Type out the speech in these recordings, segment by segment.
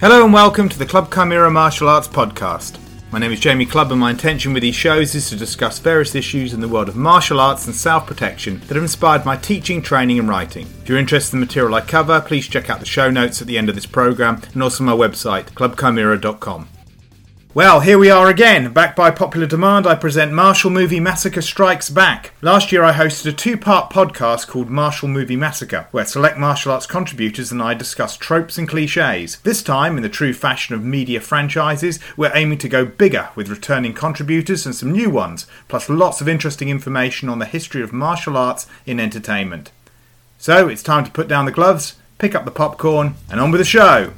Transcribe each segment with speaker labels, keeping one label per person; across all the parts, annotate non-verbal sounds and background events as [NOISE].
Speaker 1: Hello and welcome to the Club Chimera Martial Arts Podcast. My name is Jamie Clubb, and my intention with these shows is to discuss various issues in the world of martial arts and self protection that have inspired my teaching, training, and writing. If you're interested in the material I cover, please check out the show notes at the end of this program and also my website, clubchimera.com. Well, here we are again. Back by popular demand, I present Martial Movie Massacre Strikes Back. Last year, I hosted a two part podcast called Martial Movie Massacre, where select martial arts contributors and I discussed tropes and cliches. This time, in the true fashion of media franchises, we're aiming to go bigger with returning contributors and some new ones, plus lots of interesting information on the history of martial arts in entertainment. So, it's time to put down the gloves, pick up the popcorn, and on with the show!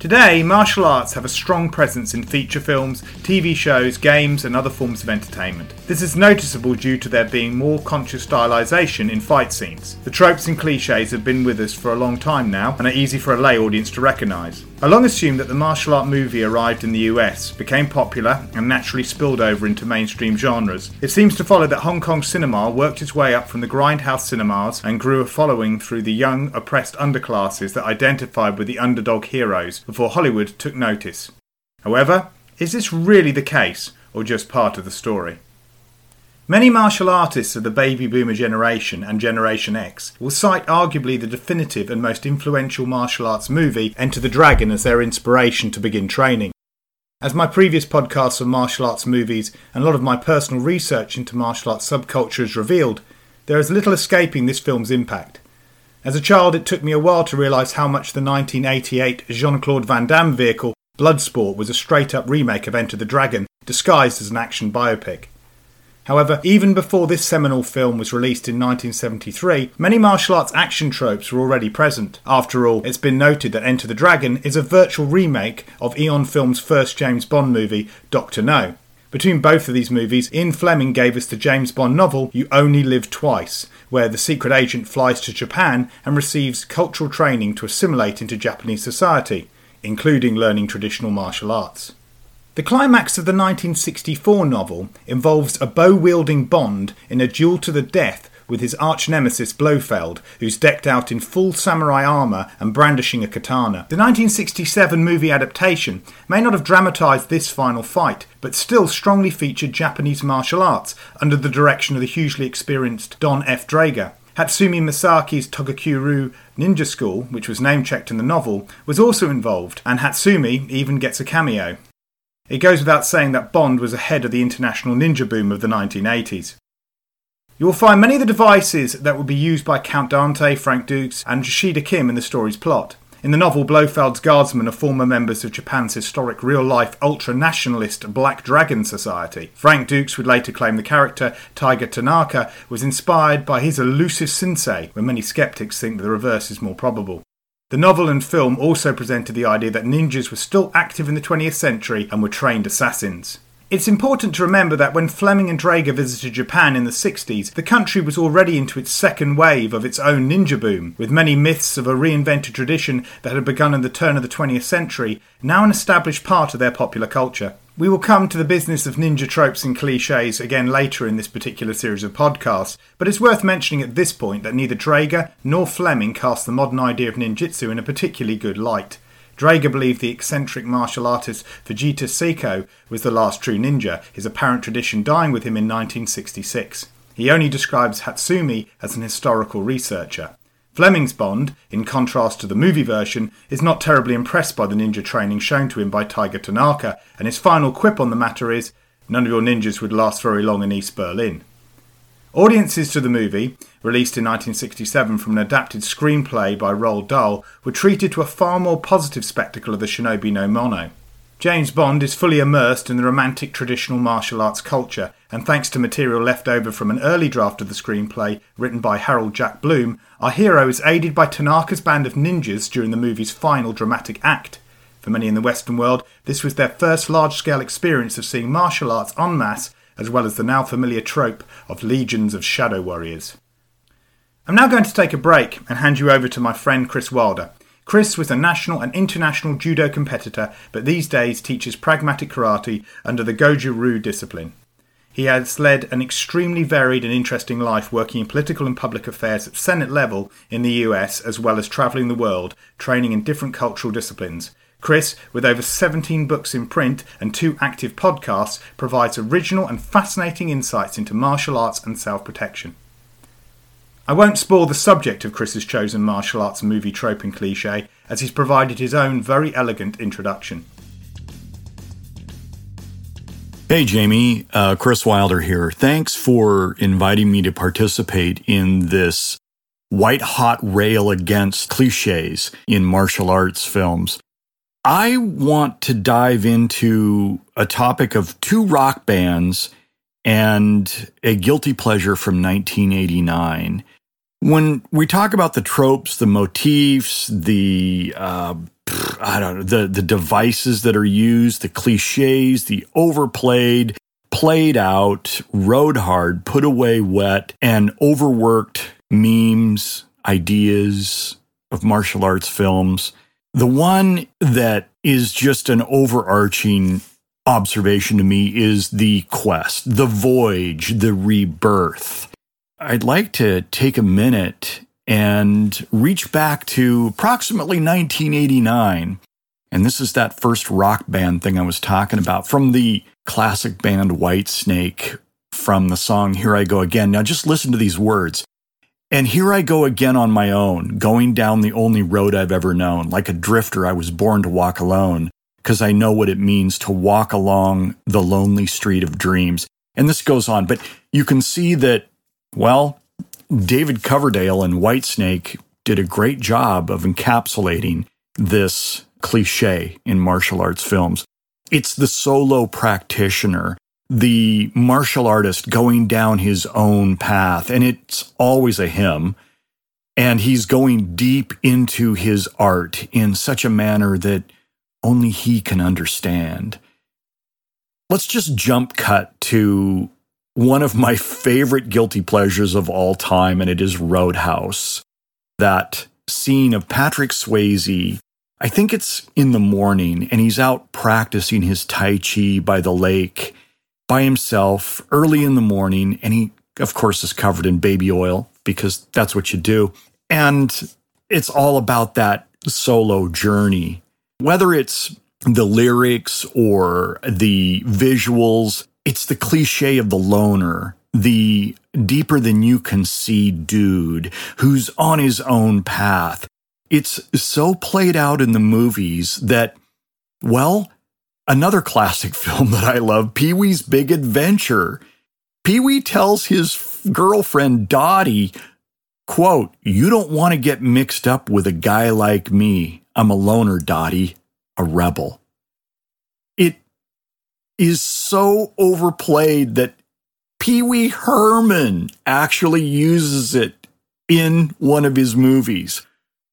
Speaker 1: Today, martial arts have a strong presence in feature films, TV shows, games, and other forms of entertainment. This is noticeable due to there being more conscious stylization in fight scenes. The tropes and cliches have been with us for a long time now and are easy for a lay audience to recognise. I long assumed that the martial art movie arrived in the US, became popular, and naturally spilled over into mainstream genres. It seems to follow that Hong Kong cinema worked its way up from the grindhouse cinemas and grew a following through the young, oppressed underclasses that identified with the underdog heroes before Hollywood took notice. However, is this really the case, or just part of the story? Many martial artists of the baby boomer generation and Generation X will cite arguably the definitive and most influential martial arts movie, Enter the Dragon, as their inspiration to begin training. As my previous podcasts on martial arts movies and a lot of my personal research into martial arts subculture has revealed, there is little escaping this film's impact. As a child, it took me a while to realise how much the 1988 Jean Claude Van Damme vehicle, Bloodsport, was a straight up remake of Enter the Dragon, disguised as an action biopic. However, even before this seminal film was released in 1973, many martial arts action tropes were already present. After all, it's been noted that Enter the Dragon is a virtual remake of Eon Films' first James Bond movie, Doctor No. Between both of these movies, Ian Fleming gave us the James Bond novel You Only Live Twice, where the secret agent flies to Japan and receives cultural training to assimilate into Japanese society, including learning traditional martial arts. The climax of the 1964 novel involves a bow wielding Bond in a duel to the death with his arch nemesis Blofeld, who's decked out in full samurai armour and brandishing a katana. The 1967 movie adaptation may not have dramatised this final fight, but still strongly featured Japanese martial arts under the direction of the hugely experienced Donn F. Draeger. Hatsumi Masaaki's Togakure Ninja School, which was name checked in the novel, was also involved, and Hatsumi even gets a cameo. It goes without saying that Bond was ahead of the international ninja boom of the 1980s. You will find many of the devices that will be used by Count Dante, Frank Dux, and Ashida Kim in the story's plot. In the novel, Blofeld's guardsmen are former members of Japan's historic real life ultra nationalist Black Dragon Society. Frank Dux would later claim the character, Tiger Tanaka, was inspired by his elusive sensei, when many skeptics think the reverse is more probable. The novel and film also presented the idea that ninjas were still active in the 20th century and were trained assassins. It's important to remember that when Fleming and Draeger visited Japan in the 60s, the country was already into its second wave of its own ninja boom, with many myths of a reinvented tradition that had begun in the turn of the 20th century now an established part of their popular culture. We will come to the business of ninja tropes and cliches again later in this particular series of podcasts, but it's worth mentioning at this point that neither Draeger nor Fleming cast the modern idea of ninjutsu in a particularly good light. Draeger believed the eccentric martial artist Fujita Seiko was the last true ninja, his apparent tradition dying with him in 1966. He only describes Hatsumi as an historical researcher. Fleming's Bond, in contrast to the movie version, is not terribly impressed by the ninja training shown to him by Tiger Tanaka, and his final quip on the matter is None of your ninjas would last very long in East Berlin. Audiences to the movie, released in 1967 from an adapted screenplay by Roald Dahl, were treated to a far more positive spectacle of the shinobi no mono. James Bond is fully immersed in the romantic traditional martial arts culture, and thanks to material left over from an early draft of the screenplay written by Harold Jack Bloom, our hero is aided by Tanaka's band of ninjas during the movie's final dramatic act. For many in the Western world, this was their first large scale experience of seeing martial arts en masse, as well as the now familiar trope of legions of shadow warriors. I'm now going to take a break and hand you over to my friend Kris Wilder, Kris was a national and international judo competitor, but these days teaches pragmatic karate under the Goju Ryu discipline. He has led an extremely varied and interesting life working in political and public affairs at Senate level in the US, as well as travelling the world, training in different cultural disciplines. Kris, with over 17 books in print and two active podcasts, provides original and fascinating insights into martial arts and self protection. I won't spoil the subject of Kris's chosen martial arts movie trope and cliche, as he's provided his own very elegant introduction.
Speaker 2: Hey, Jamie, uh, Kris Wilder here. Thanks for inviting me to participate in this white hot rail against cliches in martial arts films. I want to dive into a topic of two rock bands and a guilty pleasure from 1989. When we talk about the tropes, the motifs, the uh, I don't know, the, the devices that are used, the cliches, the overplayed, played out, rode hard, put away wet, and overworked memes, ideas of martial arts films. The one that is just an overarching observation to me is the quest, the voyage, the rebirth. I'd like to take a minute and reach back to approximately 1989. And this is that first rock band thing I was talking about from the classic band Whitesnake from the song Here I Go Again. Now just listen to these words. And here I go again on my own, going down the only road I've ever known. Like a drifter, I was born to walk alone because I know what it means to walk along the lonely street of dreams. And this goes on, but you can see that, well, David Coverdale and Whitesnake did a great job of encapsulating this cliche in martial arts films. It's the solo practitioner, the martial artist going down his own path, and it's always a him. And he's going deep into his art in such a manner that only he can understand. Let's just jump cut to one of my favorite guilty pleasures of all time, and it is Roadhouse. That scene of Patrick Swayze, I think it's in the morning, and he's out practicing his Tai Chi by the lake by himself early in the morning, and he, of course, is covered in baby oil because that's what you do. And it's all about that solo journey. Whether it's the lyrics or the visuals, it's the cliche of the loner, the deeper than you can see dude who's on his own path. It's so played out in the movies that, well, another classic [LAUGHS] film that I love, Pee Wee's Big Adventure. Pee Wee tells his girlfriend Dottie, quote, You don't want to get mixed up with a guy like me. I'm a loner, Dottie, a rebel It is so overplayed that Pee Wee Herman actually uses it in one of his movies.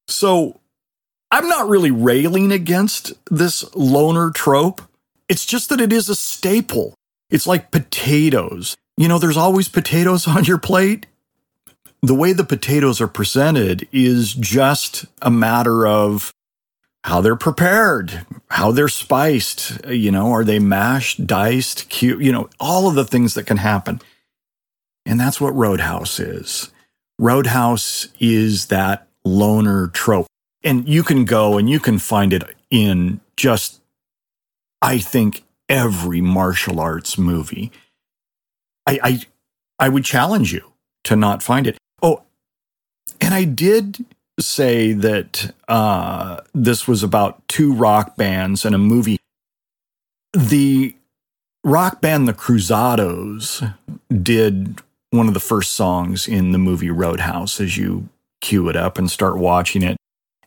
Speaker 2: So I'm not really railing against this loner trope. It's just that it is a staple. It's like potatoes. You know, there's always potatoes [LAUGHS] on your plate. The way the potatoes are presented is just a matter of how they're prepared, how they're spiced. You know, are they mashed, diced, cute? You know, all of the things that can happen. And that's what Roadhouse is. Roadhouse is that loner trope. And you can go and you can find it in just, I think, every martial arts movie. I, I, I would challenge you to not find it. And I did say that uh, this was about two rock bands and a movie. The rock band The Cruzados did one of the first songs in the movie Roadhouse as you cue it up and start watching it.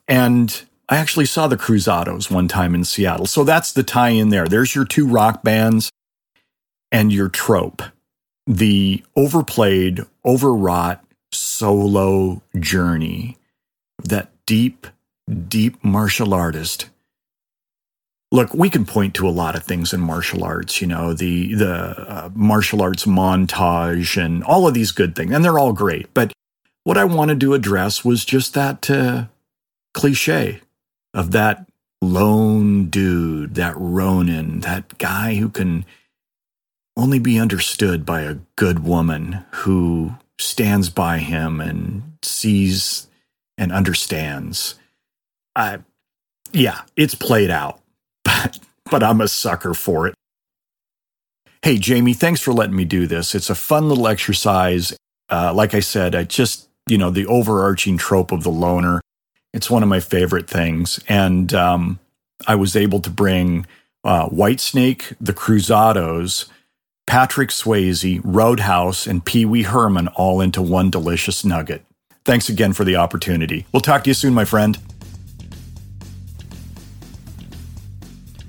Speaker 2: And I actually saw the Cruzados one time in Seattle. So that's the tie in there. There's your two rock bands and your trope the overplayed, overwrought solo journey that deep, deep martial artist. Look, we can point to a lot of things in martial arts, you know, the the uh, martial arts montage and all of these good things, and they're all great. But what I wanted to address was just that uh, cliche of that lone dude, that Ronin, that guy who can only be understood by a good woman who stands by him and sees and understands. I, yeah, it's played out, [LAUGHS] but but I'm a sucker for it. Hey, Jamie, thanks for letting me do this. It's a fun little exercise. Uh, like I said, I just you know the overarching trope of the loner. It's one of my favorite things, and um, I was able to bring uh, Whitesnake, the Cruzados, Patrick Swayze, Roadhouse, and Pee Wee Herman all into one delicious nugget. Thanks again for the opportunity. We'll talk to you soon, my friend.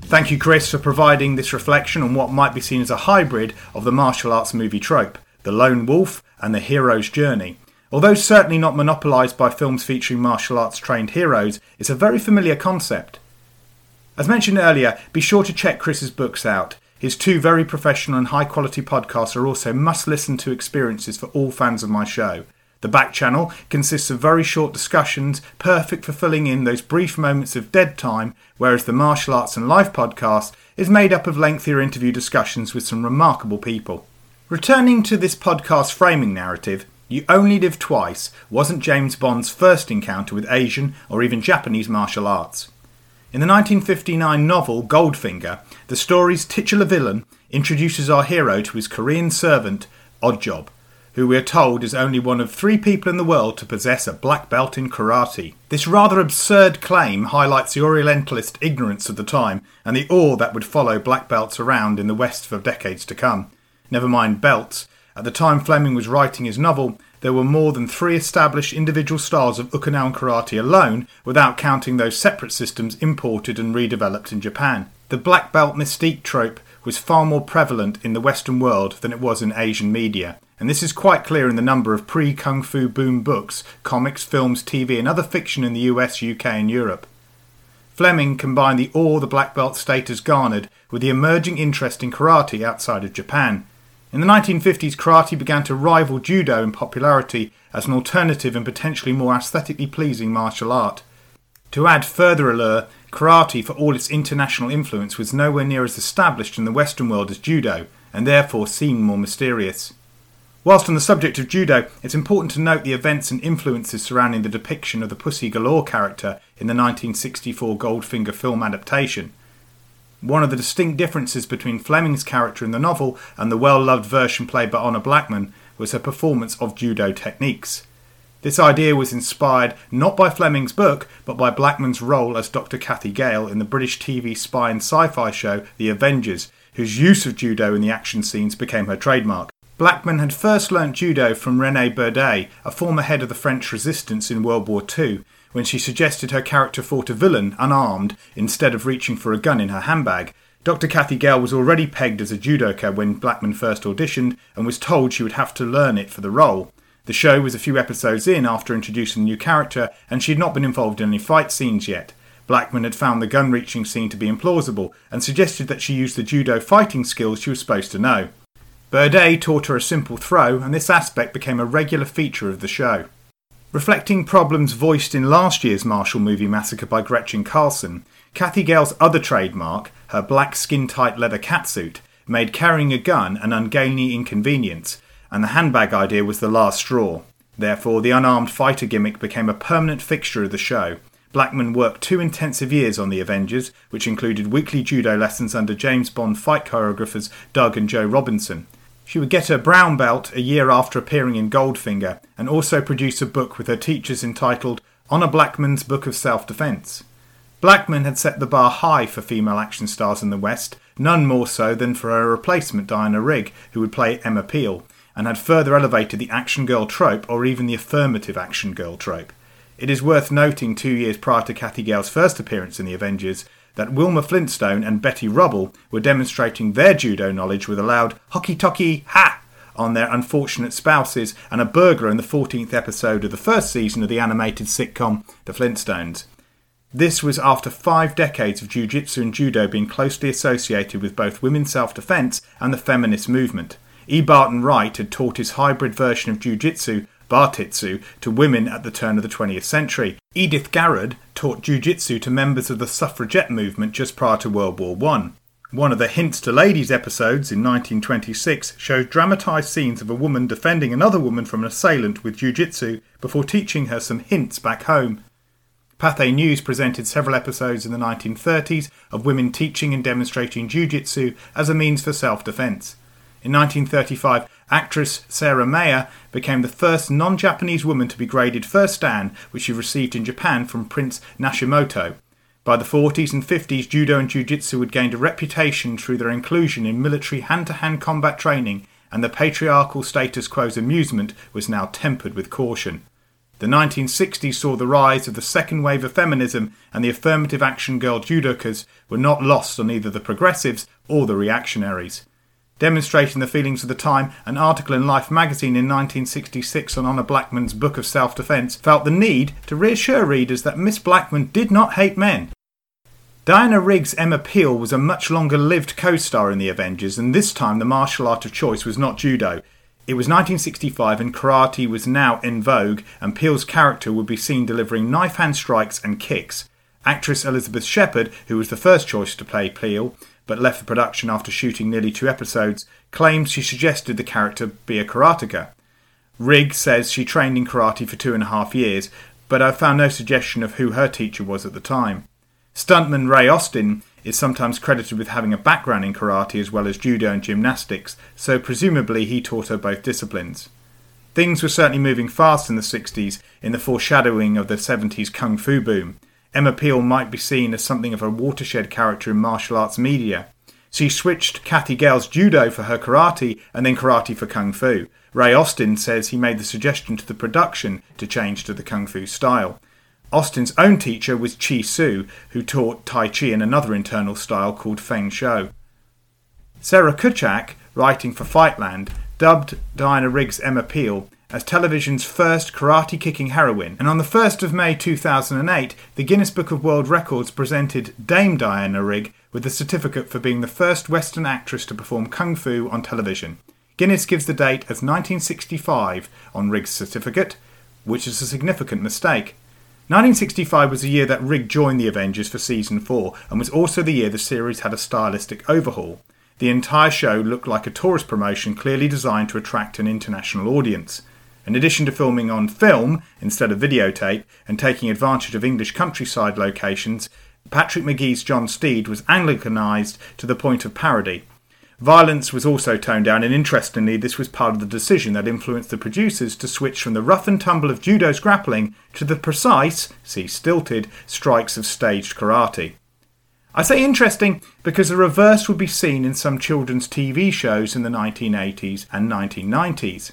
Speaker 1: Thank you, Kris, for providing this reflection on what might be seen as a hybrid of the martial arts movie trope the lone wolf and the hero's journey. Although certainly not monopolised by films featuring martial arts trained heroes, it's a very familiar concept. As mentioned earlier, be sure to check Kris's books out. His two very professional and high quality podcasts are also must listen to experiences for all fans of my show. The back channel consists of very short discussions, perfect for filling in those brief moments of dead time, whereas the Martial Arts and Life podcast is made up of lengthier interview discussions with some remarkable people. Returning to this podcast framing narrative, you Only Live Twice wasn't James Bond's first encounter with Asian or even Japanese martial arts. In the 1959 novel Goldfinger, the story's titular villain introduces our hero to his Korean servant, Oddjob, who we are told is only one of three people in the world to possess a black belt in karate. This rather absurd claim highlights the Orientalist ignorance of the time and the awe that would follow black belts around in the West for decades to come. Never mind belts, at the time Fleming was writing his novel, there were more than three established individual styles of Okinawan karate alone, without counting those separate systems imported and redeveloped in Japan. The black belt mystique trope was far more prevalent in the Western world than it was in Asian media, and this is quite clear in the number of pre Kung Fu boom books, comics, films, TV, and other fiction in the US, UK, and Europe. Fleming combined the awe the black belt status garnered with the emerging interest in karate outside of Japan, in the 1950s, karate began to rival judo in popularity as an alternative and potentially more aesthetically pleasing martial art. To add further allure, karate, for all its international influence, was nowhere near as established in the Western world as judo, and therefore seemed more mysterious. Whilst on the subject of judo, it's important to note the events and influences surrounding the depiction of the Pussy Galore character in the 1964 Goldfinger film adaptation. One of the distinct differences between Fleming's character in the novel and the well loved version played by Honor Blackman was her performance of judo techniques. This idea was inspired not by Fleming's book, but by Blackman's role as Dr. Cathy Gale in the British TV spy and sci fi show The Avengers, whose use of judo in the action scenes became her trademark. Blackman had first learnt judo from Rene Berde, a former head of the French resistance in World War II, when she suggested her character fought a villain unarmed instead of reaching for a gun in her handbag. Dr. Cathy Gale was already pegged as a judoka when Blackman first auditioned and was told she would have to learn it for the role. The show was a few episodes in after introducing the new character, and she had not been involved in any fight scenes yet. Blackman had found the gun reaching scene to be implausible and suggested that she use the judo fighting skills she was supposed to know. Berde taught her a simple throw, and this aspect became a regular feature of the show. Reflecting problems voiced in last year's martial movie Massacre by Gretchen Carlson, Cathy Gale's other trademark, her black skin tight leather catsuit, made carrying a gun an ungainly inconvenience, and the handbag idea was the last straw. Therefore, the unarmed fighter gimmick became a permanent fixture of the show. Blackman worked two intensive years on The Avengers, which included weekly judo lessons under James Bond fight choreographers Doug and Joe Robinson. She would get her brown belt a year after appearing in Goldfinger and also produce a book with her teachers entitled Honor Blackman's Book of Self Defense. Blackman had set the bar high for female action stars in the West, none more so than for her replacement Diana Rigg, who would play Emma Peel, and had further elevated the action girl trope or even the affirmative action girl trope. It is worth noting two years prior to Cathy Gale's first appearance in The Avengers, that Wilma Flintstone and Betty Rubble were demonstrating their judo knowledge with a loud hockey tocky ha on their unfortunate spouses and a burglar in the 14th episode of the first season of the animated sitcom The Flintstones. This was after five decades of jiu jitsu and judo being closely associated with both women's self defense and the feminist movement. E. Barton Wright had taught his hybrid version of jiu jitsu Bartitsu to women at the turn of the 20th century. Edith Garrud taught jiu-jitsu to members of the suffragette movement just prior to World War I. One of the Hints to Ladies episodes in 1926 shows dramatised scenes of a woman defending another woman from an assailant with jiu-jitsu before teaching her some hints back home. Pathé News presented several episodes in the 1930s of women teaching and demonstrating jiu-jitsu as a means for self-defense. In 1935, actress Sarah Mayer became the first non-Japanese woman to be graded first dan, which she received in Japan from Prince Nashimoto. By the 40s and 50s, judo and jiu-jitsu had gained a reputation through their inclusion in military hand-to-hand combat training, and the patriarchal status quo's amusement was now tempered with caution. The 1960s saw the rise of the second wave of feminism, and the affirmative action girl judokas were not lost on either the progressives or the reactionaries. Demonstrating the feelings of the time, an article in Life magazine in 1966 on Honor Blackman's Book of Self Defense felt the need to reassure readers that Miss Blackman did not hate men. Diana Rigg's Emma Peel was a much longer lived co star in The Avengers, and this time the martial art of choice was not judo. It was 1965 and karate was now in vogue, and Peel's character would be seen delivering knife hand strikes and kicks. Actress Elizabeth Shepard, who was the first choice to play Peel, but left the production after shooting nearly two episodes, claims she suggested the character be a karateka. Rigg says she trained in karate for two and a half years, but I've found no suggestion of who her teacher was at the time. Stuntman Ray Austin is sometimes credited with having a background in karate as well as judo and gymnastics, so presumably he taught her both disciplines. Things were certainly moving fast in the 60s in the foreshadowing of the 70s kung fu boom. Emma Peel might be seen as something of a watershed character in martial arts media. She switched Cathy Gale's judo for her karate and then karate for kung fu. Ray Austin says he made the suggestion to the production to change to the kung fu style. Austin's own teacher was Chee Soo, who taught Tai Chi in another internal style called Feng Shou. Sarah Kurchak, writing for Fightland, dubbed Diana Rigg's Emma Peel as television's first karate kicking heroine, and on the 1st of May 2008, the Guinness Book of World Records presented Dame Diana Rigg with a certificate for being the first Western actress to perform kung fu on television. Guinness gives the date as 1965 on Rigg's certificate, which is a significant mistake. 1965 was the year that Rigg joined the Avengers for season 4 and was also the year the series had a stylistic overhaul. The entire show looked like a tourist promotion clearly designed to attract an international audience. In addition to filming on film instead of videotape and taking advantage of English countryside locations, Patrick Macnee's John Steed was Anglicanised to the point of parody. Violence was also toned down, and interestingly, this was part of the decision that influenced the producers to switch from the rough and tumble of judo's grappling to the precise, see stilted, strikes of staged karate. I say interesting because the reverse would be seen in some children's TV shows in the 1980s and 1990s.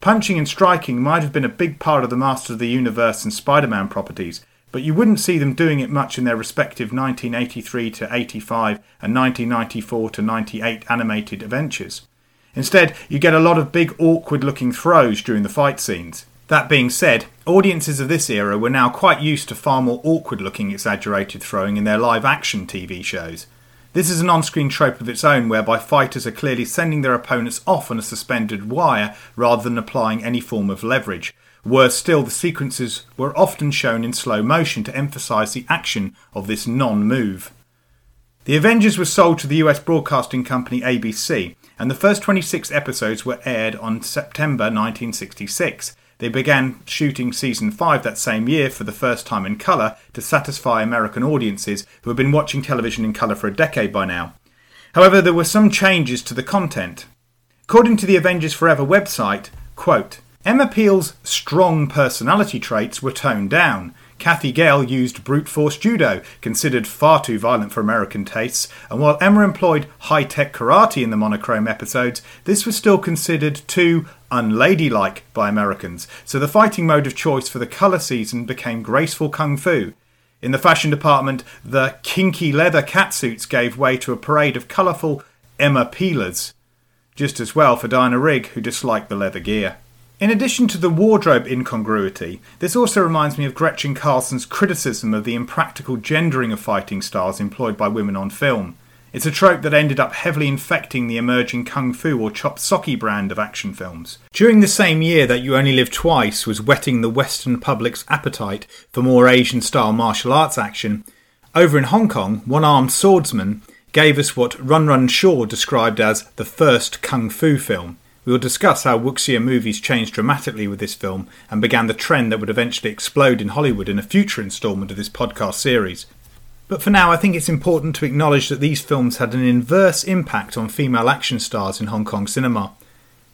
Speaker 1: Punching and striking might have been a big part of the Masters of the Universe and Spider Man properties, but you wouldn't see them doing it much in their respective 1983 to 85 and 1994 to 98 animated adventures. Instead, you get a lot of big, awkward looking throws during the fight scenes. That being said, audiences of this era were now quite used to far more awkward looking exaggerated throwing in their live action TV shows. This is an on screen trope of its own whereby fighters are clearly sending their opponents off on a suspended wire rather than applying any form of leverage. Worse still, the sequences were often shown in slow motion to emphasise the action of this non move. The Avengers was sold to the US broadcasting company ABC, and the first 26 episodes were aired on September 1966. They began shooting season 5 that same year for the first time in colour to satisfy American audiences who had been watching television in colour for a decade by now. However, there were some changes to the content. According to the Avengers Forever website, quote, Emma Peel's strong personality traits were toned down, Cathy Gale used brute force judo, considered far too violent for American tastes, and while Emma employed high tech karate in the monochrome episodes, this was still considered too unladylike by Americans, so the fighting mode of choice for the colour season became graceful kung fu. In the fashion department, the kinky leather catsuits gave way to a parade of colourful Emma Peelers. Just as well for Diana Rigg, who disliked the leather gear. In addition to the wardrobe incongruity, this also reminds me of Gretchen Carlson's criticism of the impractical gendering of fighting styles employed by women on film. It's a trope that ended up heavily infecting the emerging kung fu or chop socky brand of action films. During the same year that You Only Live Twice was whetting the Western public's appetite for more Asian style martial arts action, over in Hong Kong, one armed swordsman gave us what Run Run Shaw described as the first kung fu film. We will discuss how wuxia movies changed dramatically with this film and began the trend that would eventually explode in Hollywood in a future instalment of this podcast series. But for now, I think it's important to acknowledge that these films had an inverse impact on female action stars in Hong Kong cinema.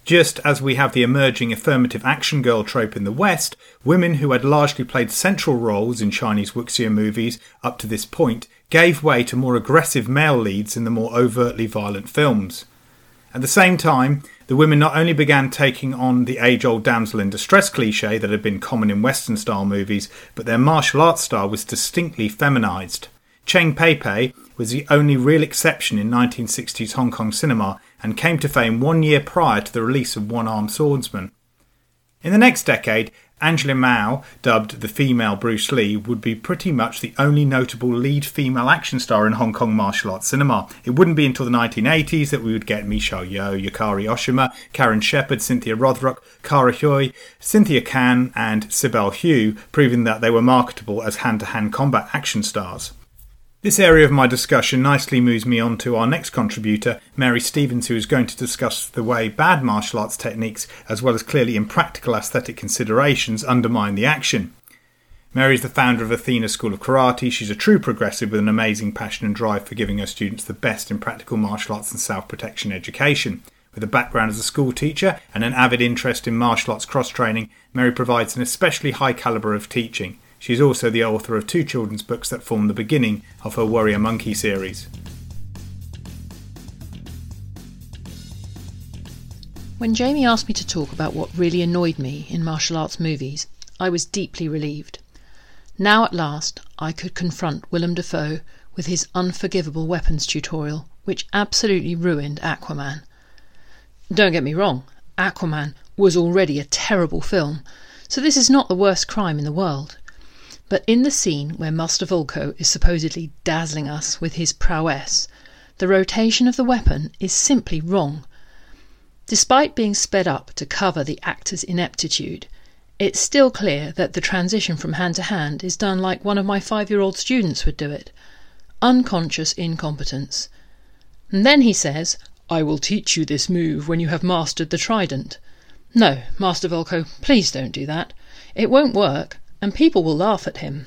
Speaker 1: Just as we have the emerging affirmative action girl trope in the West, women who had largely played central roles in Chinese wuxia movies up to this point gave way to more aggressive male leads in the more overtly violent films. At the same time, the women not only began taking on the age old damsel in distress cliche that had been common in Western style movies, but their martial arts style was distinctly feminised. Cheng Pei Pei was the only real exception in 1960s Hong Kong cinema and came to fame one year prior to the release of One Armed Swordsman. In the next decade, Angela Mao, dubbed the female Bruce Lee, would be pretty much the only notable lead female action star in Hong Kong martial arts cinema. It wouldn't be until the 1980s that we would get Michelle Yeoh, Yukari Oshima, Karen Shepard, Cynthia Rothrock, Kara Hui, Cynthia Khan, and Sibelle Hu, proving that they were marketable as hand to hand combat action stars. This area of my discussion nicely moves me on to our next contributor, Mary Stevens, who is going to discuss the way bad martial arts techniques, as well as clearly impractical aesthetic considerations, undermine the action. Mary is the founder of Athena School of Karate. She's a true progressive with an amazing passion and drive for giving her students the best in practical martial arts and self protection education. With a background as a school teacher and an avid interest in martial arts cross training, Mary provides an especially high calibre of teaching. She is also the author of two children's books that form the beginning of her Warrior Monkey series.
Speaker 3: When Jamie asked me to talk about what really annoyed me in martial arts movies, I was deeply relieved. Now at last I could confront Willem Dafoe with his unforgivable weapons tutorial, which absolutely ruined Aquaman. Don't get me wrong, Aquaman was already a terrible film, so this is not the worst crime in the world. But in the scene where Master Vulko is supposedly dazzling us with his prowess, the rotation of the weapon is simply wrong. Despite being sped up to cover the actor's ineptitude, it's still clear that the transition from hand to hand is done like one of my five year old students would do it unconscious incompetence. And then he says, I will teach you this move when you have mastered the trident. No, Master Vulko, please don't do that. It won't work and people will laugh at him.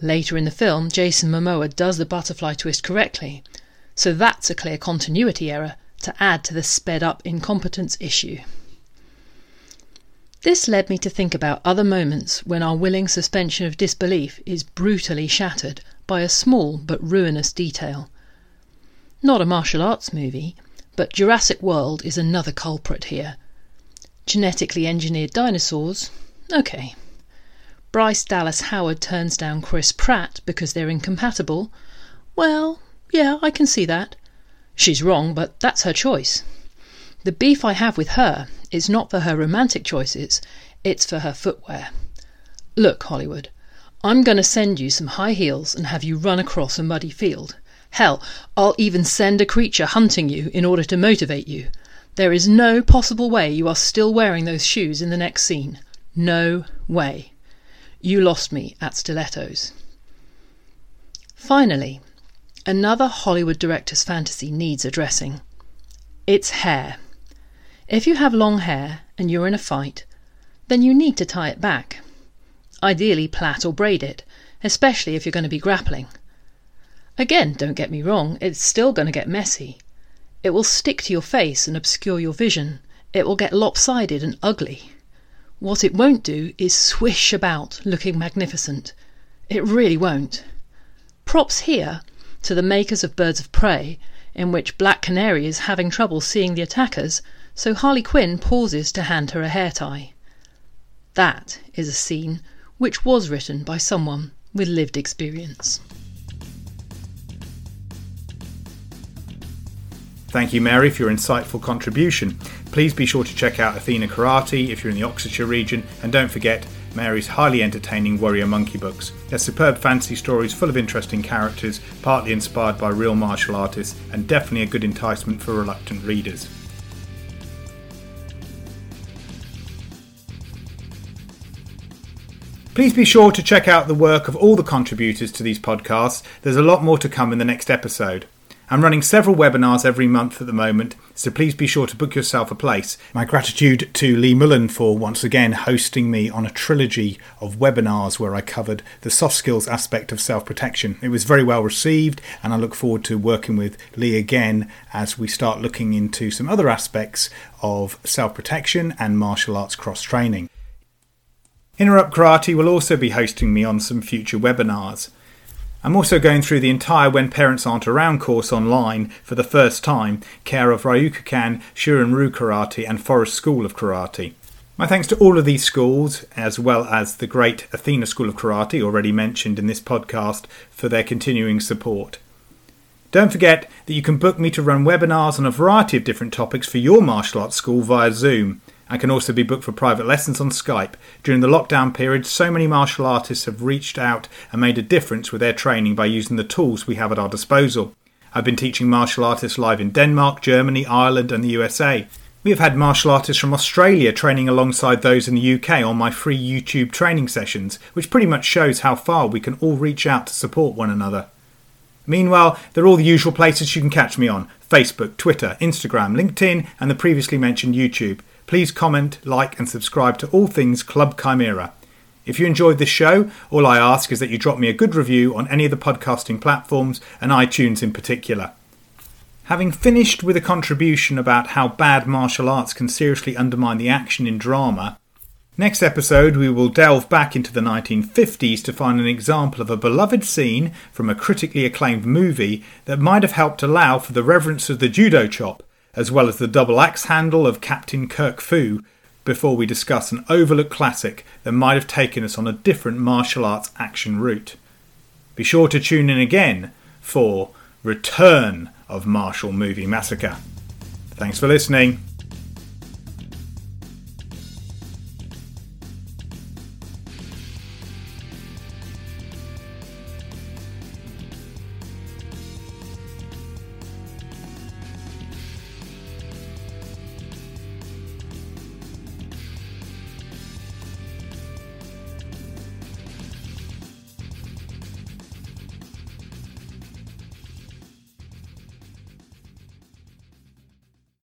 Speaker 3: Later in the film, Jason Momoa does the butterfly twist correctly, so that's a clear continuity error to add to the sped up incompetence issue. This led me to think about other moments when our willing suspension of disbelief is brutally shattered by a small but ruinous detail. Not a martial arts movie, but Jurassic World is another culprit here. Genetically engineered dinosaurs? Okay. Bryce Dallas Howard turns down Chris Pratt because they're incompatible, well, yeah, I can see that. She's wrong, but that's her choice. The beef I have with her is not for her romantic choices, it's for her footwear. Look, Hollywood, I'm going to send you some high heels and have you run across a muddy field. Hell, I'll even send a creature hunting you in order to motivate you. There is no possible way you are still wearing those shoes in the next scene. No way. You lost me at stilettos. Finally, another Hollywood director's fantasy needs addressing. It's hair. If you have long hair and you're in a fight, then you need to tie it back. Ideally, plait or braid it, especially if you're going to be grappling. Again, don't get me wrong, it's still going to get messy. It will stick to your face and obscure your vision. It will get lopsided and ugly. What it won't do is swish about looking magnificent. It really won't. Props here to the makers of Birds of Prey, in which Black Canary is having trouble seeing the attackers, so Harley Quinn pauses to hand her a hair tie. That is a scene which was written by someone with lived experience.
Speaker 1: Thank you, Mary, for your insightful contribution. Please be sure to check out Athena Karate if you're in the Oxfordshire region, and don't forget Mary's highly entertaining Warrior Monkey books. They're superb fantasy stories full of interesting characters, partly inspired by real martial artists, and definitely a good enticement for reluctant readers. Please be sure to check out the work of all the contributors to these podcasts. There's a lot more to come in the next episode. I'm running several webinars every month at the moment, so please be sure to book yourself a place. My gratitude to Lee Mullen for once again hosting me on a trilogy of webinars where I covered the soft skills aspect of self protection. It was very well received, and I look forward to working with Lee again as we start looking into some other aspects of self protection and martial arts cross training. Interrupt Karate will also be hosting me on some future webinars. I'm also going through the entire When Parents Aren't Around course online for the first time, care of Ryokukan, Shurin-Ryu Karate, and Forest School of Karate. My thanks to all of these schools, as well as the great Athena School of Karate, already mentioned in this podcast, for their continuing support. Don't forget that you can book me to run webinars on a variety of different topics for your martial arts school via Zoom and can also be booked for private lessons on Skype. During the lockdown period, so many martial artists have reached out and made a difference with their training by using the tools we have at our disposal. I've been teaching martial artists live in Denmark, Germany, Ireland, and the USA. We have had martial artists from Australia training alongside those in the UK on my free YouTube training sessions, which pretty much shows how far we can all reach out to support one another. Meanwhile, there are all the usual places you can catch me on Facebook, Twitter, Instagram, LinkedIn, and the previously mentioned YouTube. Please comment, like, and subscribe to all things Club Chimera. If you enjoyed this show, all I ask is that you drop me a good review on any of the podcasting platforms and iTunes in particular. Having finished with a contribution about how bad martial arts can seriously undermine the action in drama, next episode we will delve back into the 1950s to find an example of a beloved scene from a critically acclaimed movie that might have helped allow for the reverence of the judo chop as well as the double axe handle of Captain Kirk Fu, before we discuss an overlooked classic that might have taken us on a different martial arts action route. Be sure to tune in again for Return of Martial Movie Massacre. Thanks for listening.